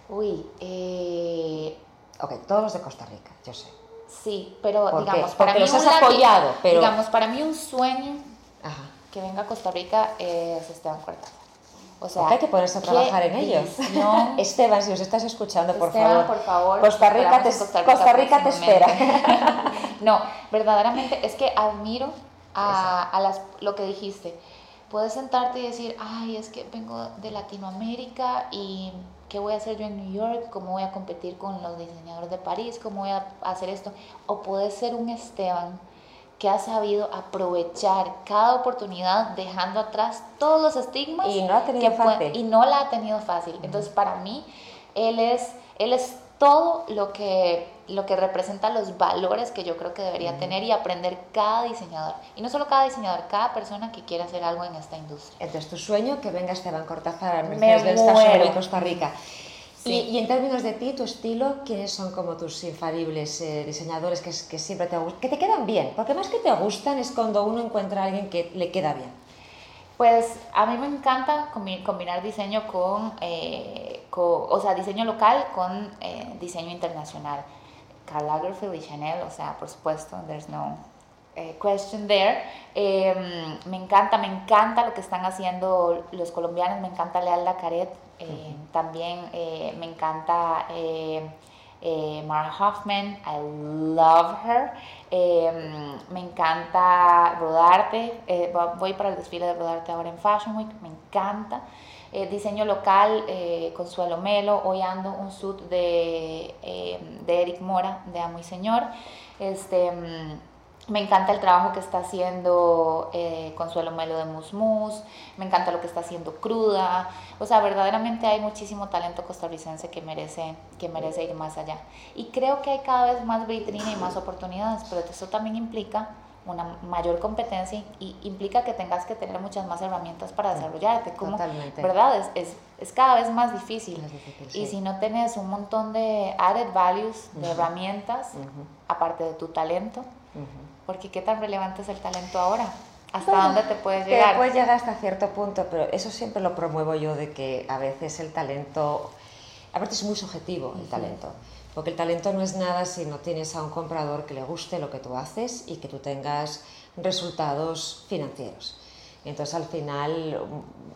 Uy, eh... Ok, todos los de Costa Rica, yo sé. Sí, pero digamos, para mí los has apoyado, pero... Digamos, para mí un sueño que venga a Costa Rica es Esteban Cortázar. O sea, hay que ponerse a trabajar en ellos. Esteban, si os estás escuchando, por Esteban, por favor. Costa Rica, te, Costa Rica, te espera. no, verdaderamente es que admiro a, a las, lo que dijiste puedes sentarte y decir, ay, es que vengo de Latinoamérica y ¿qué voy a hacer yo en New York? ¿Cómo voy a competir con los diseñadores de París? ¿Cómo voy a hacer esto? O puedes ser un Esteban que ha sabido aprovechar cada oportunidad dejando atrás todos los estigmas y no, ha tenido fácil. y no la ha tenido fácil. Entonces, para mí, él es, él es todo lo que lo que representa los valores que yo creo que debería tener y aprender cada diseñador. Y no solo cada diseñador, cada persona que quiera hacer algo en esta industria. Entonces, tu sueño que venga Esteban Cortázar al Mercedes-Benz Costa Rica. Y, y, en términos de ti, tu estilo, ¿quiénes son como tus infalibles eh, diseñadores que, que siempre te que te quedan bien? Porque más que te gustan es cuando uno encuentra a alguien que le queda bien. Pues a mí me encanta combinar diseño con, eh, o sea, diseño local con eh, diseño internacional. Karl Lagerfeld y Chanel, o sea, por supuesto, there's no eh, question there. Em, me encanta, me encanta lo que están haciendo los colombianos, me encanta Leal Lacaret, eh, también eh, me encanta Mara Hoffman, I love her. Em, me encanta Rodarte, voy para el desfile de Rodarte ahora en Fashion Week, me encanta. Eh, diseño local, eh, Consuelo Melo, hoy ando un suit de, eh, de Eric Mora, de Amo y Señor. Este, mm, me encanta el trabajo que está haciendo Consuelo Melo de Musmus, me encanta lo que está haciendo Cruda, o sea, verdaderamente hay muchísimo talento costarricense que merece, que merece ir más allá. Y creo que hay cada vez más vitrina y más oportunidades, pero eso también implica una mayor competencia y implica que tengas que tener muchas más herramientas para desarrollarte. Como, Totalmente. ¿Verdad? Es, es, es, cada vez más difícil. Más difícil, Y si no tienes un montón de added values, de herramientas, aparte de tu talento. Porque qué tan relevante es el talento ahora. ¿Hasta Bueno, dónde te puedes Te llegar? puedes llegar hasta cierto punto, pero eso siempre lo promuevo yo de que a veces el talento, aparte es muy subjetivo el talento, porque el talento no es nada si no tienes a un comprador que le guste lo que tú haces y que tú tengas resultados financieros. Entonces al final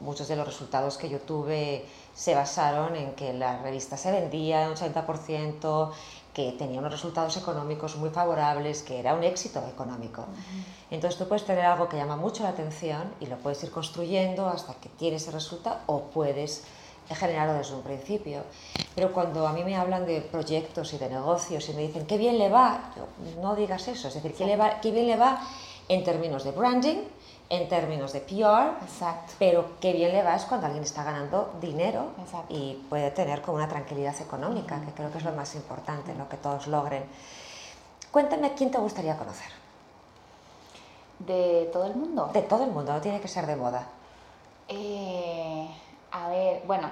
muchos de los resultados que yo tuve se basaron en que la revista se vendía un 80%, que tenía unos resultados económicos muy favorables, que era un éxito económico. Entonces tú puedes tener algo que llama mucho la atención y lo puedes ir construyendo hasta que tienes ese resultado o puedes generarlo desde un principio. Pero cuando a mí me hablan de proyectos y de negocios y me dicen qué bien le va, yo, no digas eso, es decir, qué, le va, qué bien le va en términos de branding, en términos de PR, Exacto. pero qué bien le va es cuando alguien está ganando dinero Exacto. y puede tener como una tranquilidad económica, que creo que es lo más importante, lo que todos logren. Cuéntame quién te gustaría conocer. De todo el mundo. De todo el mundo, no tiene que ser de moda. Eh, a ver, bueno,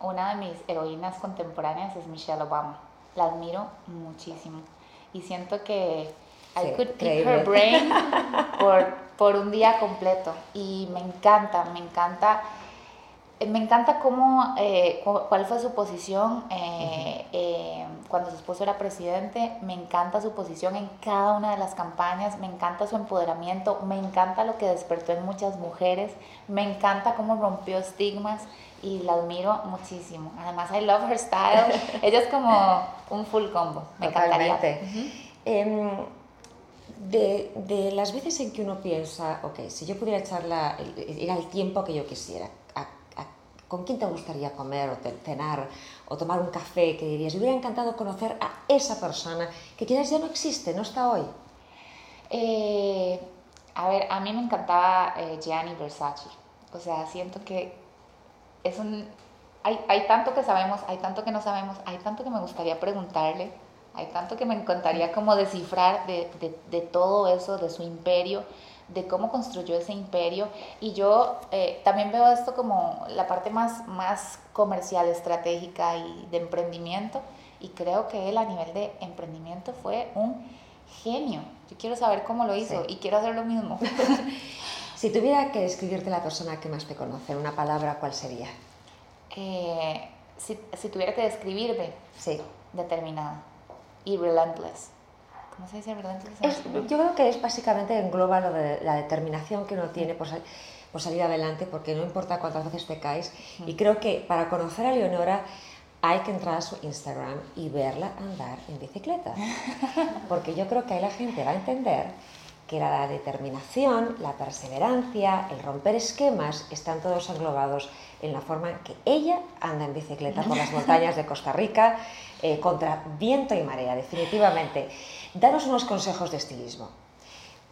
una de mis heroínas contemporáneas es Michelle Obama. La admiro muchísimo. Y siento que Sí, I could pick her brain por, por un día completo. Y me encanta, me encanta. Me encanta cómo, eh, cu- cuál fue su posición eh, eh, cuando su esposo era presidente. Me encanta su posición en cada una de las campañas. Me encanta su empoderamiento. Me encanta lo que despertó en muchas mujeres. Me encanta cómo rompió estigmas y la admiro muchísimo. Además, I love her style. Ella es como un full combo. Me encantaría. Totalmente. Em, de, de las veces en que uno piensa, ok, si yo pudiera echarla, ir al tiempo que yo quisiera, ¿con quién te gustaría comer o cenar o tomar un café? Que dirías, me hubiera encantado conocer a esa persona que quizás ya no existe, no está hoy. Eh, a ver, a mí me encantaba eh, Gianni Versace. O sea, siento que es un... Hay, hay tanto que sabemos, hay tanto que no sabemos, hay tanto que me gustaría preguntarle, hay tanto que me encantaría como descifrar de, de, de todo eso, de su imperio, de cómo construyó ese imperio. Y yo eh, también veo esto como la parte más, más comercial, estratégica y de emprendimiento. Y creo que él a nivel de emprendimiento fue un genio. Yo quiero saber cómo lo hizo Sí. y quiero hacer lo mismo. Si tuviera que describirte la persona que más te conoce una palabra, ¿cuál sería? Eh, si, si tuviera que describirme, Sí. determinada y relentless. ¿Cómo se dice relentless? en Es- yo creo que es básicamente engloba lo de la determinación que uno tiene por, sal- por salir adelante, porque no importa cuántas veces te caes. Y creo que para conocer a Leonora hay que entrar a su Instagram y verla andar en bicicleta. Porque yo creo que ahí la gente va a entender que la determinación, la perseverancia, el romper esquemas están todos englobados en la forma que ella anda en bicicleta por las montañas de Costa Rica eh, contra viento y marea, definitivamente. Danos unos consejos de estilismo,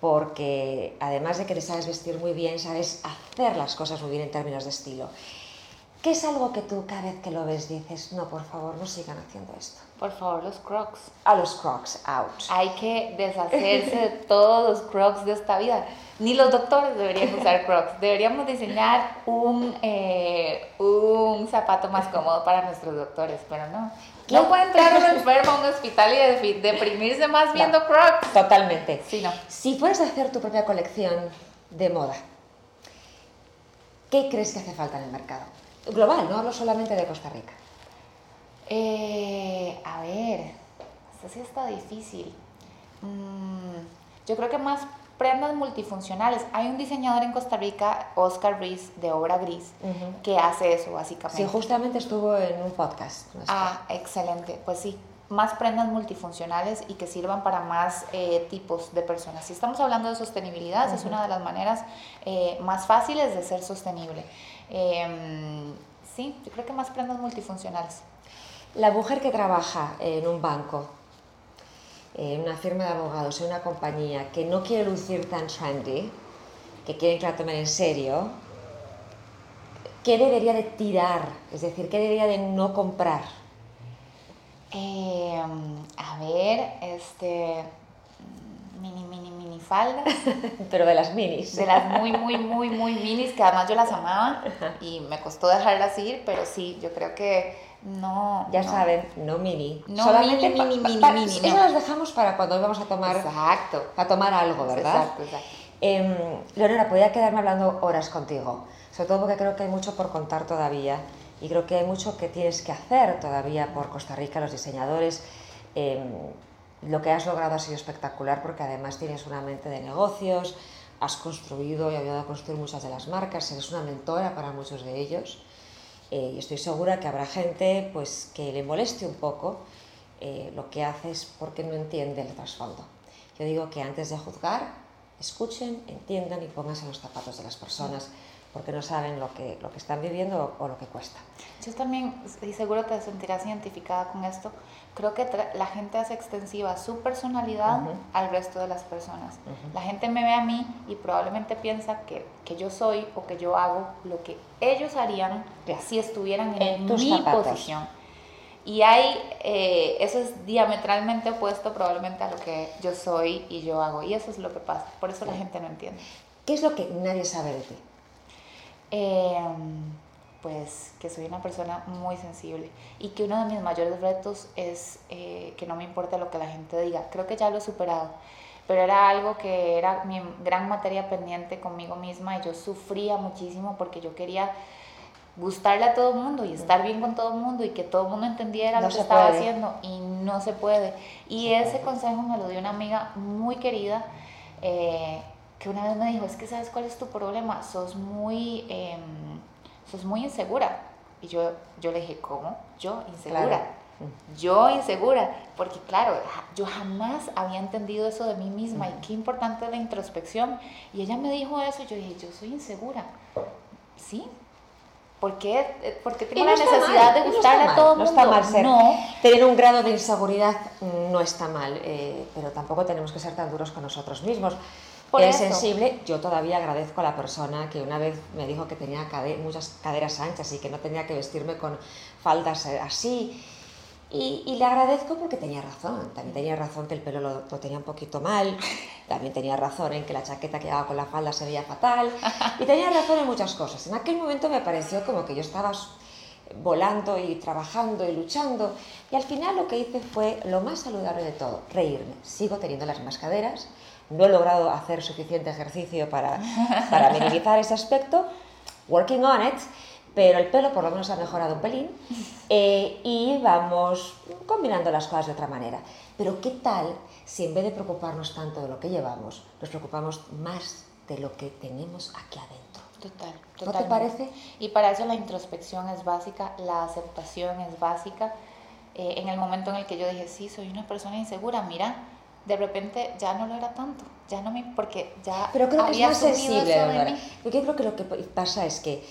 porque además de que te sabes vestir muy bien, sabes hacer las cosas muy bien en términos de estilo. ¿Qué es algo que tú cada vez que lo ves dices, no, por favor, no sigan haciendo esto? Por favor, los crocs. A los crocs, out. Hay que deshacerse de todos los crocs de esta vida. Ni los doctores deberían usar crocs. Deberíamos diseñar un, eh, un zapato más cómodo para nuestros doctores, pero no. ¿Quién? No puede entrar un enfermo a un hospital y deprimirse más viendo crocs. Totalmente. Sí, no. Si fueras a hacer tu propia colección de moda, ¿qué crees que hace falta en el mercado? Global, no hablo solamente de Costa Rica. Eh, a ver, esto sí está difícil. Mm, yo creo que más prendas multifuncionales. Hay un diseñador en Costa Rica, Oscar Rees, de Obra Gris, que hace eso básicamente. Sí, justamente estuvo en un podcast. nuestro. Ah, excelente. Pues sí, más prendas multifuncionales y que sirvan para más eh, tipos de personas. Si estamos hablando de sostenibilidad, es una de las maneras eh, más fáciles de ser sostenible. Em, sí, yo creo que más prendas multifuncionales. La mujer que trabaja en un banco, en una firma de abogados, en una compañía que no quiere lucir tan trendy, que quiere que la tomen en serio, ¿qué debería de tirar? Es decir, ¿qué debería de no comprar? Em, a ver, este. Mini, mini, mini faldas. Pero de las minis. De las muy, muy, muy, muy minis, que además yo las amaba y me costó dejarlas ir, pero sí, yo creo que no. Ya no. saben, no mini. No Solamente mini, mini, mini, pa- mini, Eso no. las dejamos para cuando vamos a tomar, Exacto. a tomar algo, ¿verdad? Exacto, exacto. Em, Leonora, podría quedarme hablando horas contigo, sobre todo porque creo que hay mucho por contar todavía y creo que hay mucho que tienes que hacer todavía por Costa Rica, los diseñadores. Em, lo que has logrado ha sido espectacular porque además tienes una mente de negocios, has construido y ayudado a construir muchas de las marcas, eres una mentora para muchos de ellos eh, y estoy segura que habrá gente pues, que le moleste un poco eh, lo que haces porque no entiende el trasfondo. Yo digo que antes de juzgar, escuchen, entiendan y pónganse en los zapatos de las personas porque no saben lo que, lo que están viviendo o, o lo que cuesta. Yo también, y seguro te sentirás identificada con esto, creo que la gente hace extensiva su personalidad Ujú. al resto de las personas. Ujú. La gente me ve a mí y probablemente piensa que, que yo soy o que yo hago lo que ellos harían Claro. si estuvieran en, En mi zapatos. posición. Y hay, eh, eso es diametralmente opuesto probablemente a lo que yo soy y yo hago. Y eso es lo que pasa. Por eso la gente no entiende. ¿Qué es lo que nadie sabe de ti? Eh, pues que soy una persona muy sensible y que uno de mis mayores retos es eh, que no me importa lo que la gente diga. Creo que ya lo he superado, pero era algo que era mi gran materia pendiente conmigo misma y yo sufría muchísimo porque yo quería gustarle a todo el mundo y estar bien con todo el mundo y que todo el mundo entendiera No lo que estaba puede. haciendo y no se puede. Y Se ese puede. consejo me lo dio una amiga muy querida eh, que una vez me dijo, es que sabes cuál es tu problema, sos muy, em, sos muy insegura. Y yo, yo le dije, ¿cómo? Yo insegura. Claro. Yo insegura, porque claro, yo jamás había entendido eso de mí misma y qué importante es la introspección. Y ella me dijo eso y yo dije, yo soy insegura. Sí. ¿Por qué? Eh, Porque tengo la no está necesidad mal, de no gustarle está a todo el mundo. No está mal ser. No. Tener un grado de inseguridad mm, no está mal, eh, pero tampoco tenemos que ser tan duros con nosotros mismos. Por es eso. sensible, yo todavía agradezco a la persona que una vez me dijo que tenía cade- muchas caderas anchas y que no tenía que vestirme con faldas eh, así. Y, y le agradezco porque tenía razón. También tenía razón que el pelo lo, lo tenía un poquito mal. También tenía razón en que la chaqueta que llevaba con la falda se veía fatal. Y tenía razón en muchas cosas. En aquel momento me pareció como que yo estaba volando y trabajando y luchando. Y al final lo que hice fue lo más saludable de todo, reírme. Sigo teniendo las mismas caderas, no he logrado hacer suficiente ejercicio para, para minimizar ese aspecto, working on it, pero el pelo por lo menos ha mejorado un pelín eh, y vamos combinando las cosas de otra manera. Pero ¿qué tal si en vez de preocuparnos tanto de lo que llevamos, nos preocupamos más de lo que tenemos aquí adentro? Total, ¿No te parece? Y para eso la introspección es básica, la aceptación es básica. Eh, en el momento en el que yo dije, sí, soy una persona insegura, mira, de repente ya no lo era tanto, ya no me, porque ya Pero creo que es había más sensible, de. Porque yo creo que lo que pasa es que,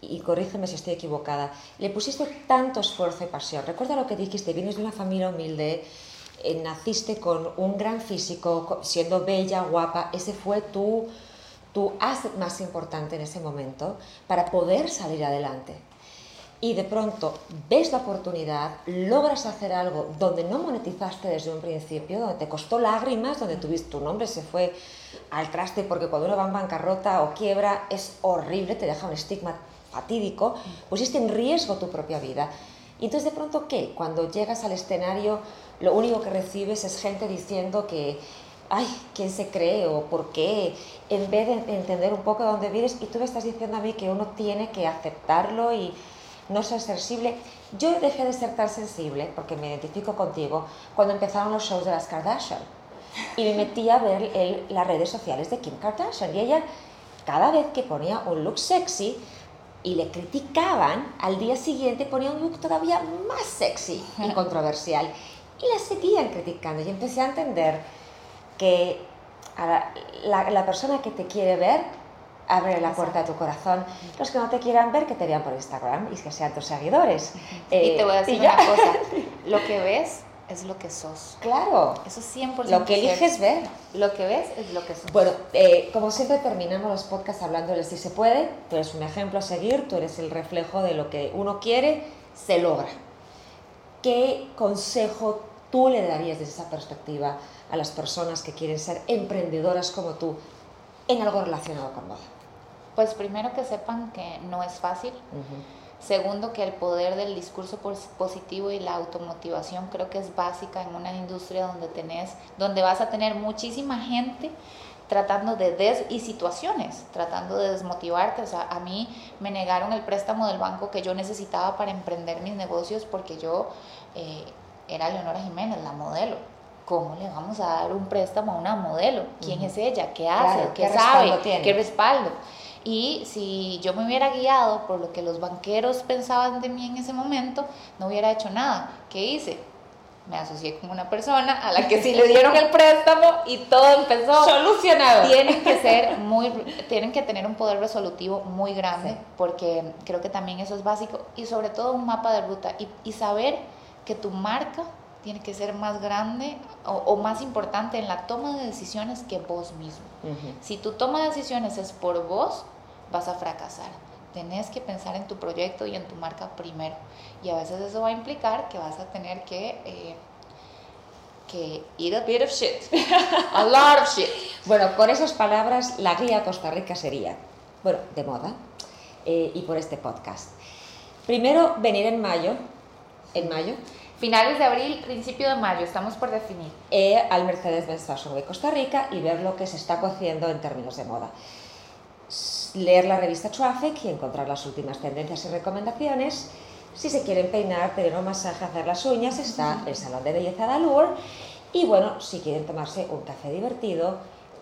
y corrígeme si estoy equivocada, le pusiste tanto esfuerzo y pasión. Recuerda lo que dijiste, vienes de una familia humilde, eh, naciste con un gran físico, co- siendo bella, guapa, ese fue tu, tu asset más importante en ese momento para poder salir adelante. Y de pronto ves la oportunidad, logras hacer algo donde no monetizaste desde un principio, donde te costó lágrimas, donde tuviste, tu nombre se fue al traste porque cuando uno va en bancarrota o quiebra es horrible, te deja un estigma fatídico, pusiste en riesgo tu propia vida. Y entonces de pronto, ¿qué? Cuando llegas al escenario, lo único que recibes es gente diciendo que, ay, ¿quién se cree o por qué? En vez de entender un poco de dónde vienes y tú me estás diciendo a mí que uno tiene que aceptarlo y no ser sensible. Yo dejé de ser tan sensible, porque me identifico contigo, cuando empezaron los shows de las Kardashian. Y me metí a ver el- las redes sociales de Kim Kardashian. Y ella, cada vez que ponía un look sexy y le criticaban, al día siguiente ponía un look todavía más sexy y controversial. Y la seguían criticando. Y empecé a entender que a la, la- la persona que te quiere ver, abre la puerta de tu corazón. Los que no te quieran ver, que te vean por Instagram y que sean tus seguidores. y Eh, te voy a decir ya. una cosa, lo que ves es lo que sos. Claro, Eso es 100% lo que eliges ver. Lo que ves es lo que sos. Bueno, eh, como siempre terminamos los podcasts hablando del si se puede, tú eres un ejemplo a seguir, tú eres el reflejo de lo que uno quiere, se logra. ¿Qué consejo tú le darías desde esa perspectiva a las personas que quieren ser emprendedoras como tú en algo relacionado con moda? Pues primero que sepan que no es fácil. Segundo, que el poder del discurso positivo y la automotivación creo que es básica en una industria donde tenés, donde vas a tener muchísima gente tratando de des y situaciones, tratando de desmotivarte. O sea, a mí me negaron el préstamo del banco que yo necesitaba para emprender mis negocios porque yo eh, era Leonora Jiménez, la modelo. ¿Cómo le vamos a dar un préstamo a una modelo? ¿Quién es ella? ¿Qué hace? ¿Qué, sabe? ¿Qué respaldo? Y si yo me hubiera guiado por lo que los banqueros pensaban de mí en ese momento, no hubiera hecho nada. ¿Qué hice? Me asocié con una persona a la que sí le dieron el préstamo y todo empezó solucionado. Tienen que ser muy, tienen que tener un poder resolutivo muy grande porque creo que también eso es básico y sobre todo un mapa de ruta y, y saber que tu marca tiene que ser más grande o, más importante en la toma de decisiones que vos mismo. Si tu toma de decisiones es por vos, vas a fracasar. Tenés que pensar en tu proyecto y en tu marca primero. Y a veces eso va a implicar que vas a tener que, eh, que eat a bit of shit. a lot of shit. Bueno, con esas palabras, la guía Costa Rica sería, bueno, de moda, eh, y por este podcast. Primero, venir en mayo, en mayo, Finales de abril, principio de mayo, estamos por definir. Eh, al Mercedes-Benz Fashion Week Costa Rica y ver lo que se está cociendo en términos de moda. Leer la revista Traffic y encontrar las últimas tendencias y recomendaciones. Si se quieren peinar, tener un masaje, hacer las uñas, está el Salón de Belleza de Allure. Y bueno, si quieren tomarse un café divertido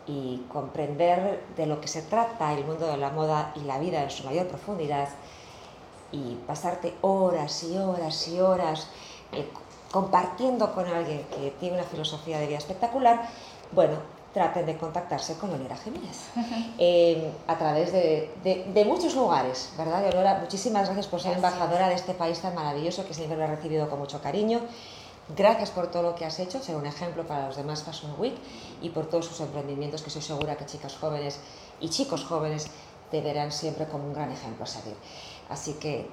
y comprender de lo que se trata el mundo de la moda y la vida en su mayor profundidad, y pasarte horas y horas y horas eh, compartiendo con alguien que tiene una filosofía de vida espectacular, bueno, traten de contactarse con Leonora Jiménez eh, a través de, de, muchos lugares, ¿verdad, Leonora? Muchísimas gracias por ser embajadora de este país tan maravilloso que siempre lo ha recibido con mucho cariño. Gracias por todo lo que has hecho, ser un ejemplo para los demás Fashion Week y por todos sus emprendimientos que soy segura que chicas jóvenes y chicos jóvenes te verán siempre como un gran ejemplo a seguir. Así que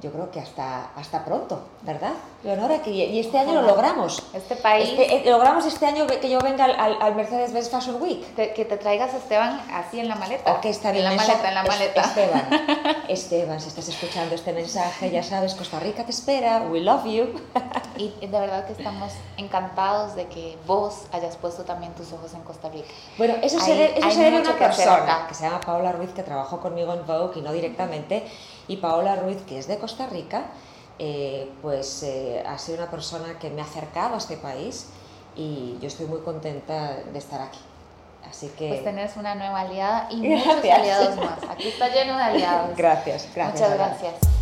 yo creo que hasta, hasta pronto, ¿verdad? Leonora, que y este año lo logramos. Este país. Este, eh, logramos este año que yo venga al, al Mercedes-Benz Fashion Week. que te traigas a Esteban así en la maleta. Ok, está bien. En la maleta, en la maleta. Esteban, Esteban, si estás escuchando este mensaje, ya sabes, Costa Rica te espera, we love you. y de verdad que estamos encantados de que vos hayas puesto también tus ojos en Costa Rica. Bueno, eso se eso se una persona que se llama Paula Ruiz, que trabajó conmigo en Vogue y no directamente y Paola Ruiz, que es de Costa Rica, eh, pues eh, ha sido una persona que me ha acercado a este país y yo estoy muy contenta de estar aquí. Así que... Pues tenés una nueva aliada y muchos aliados más. Aquí está lleno de aliados. Gracias, gracias. Muchas gracias.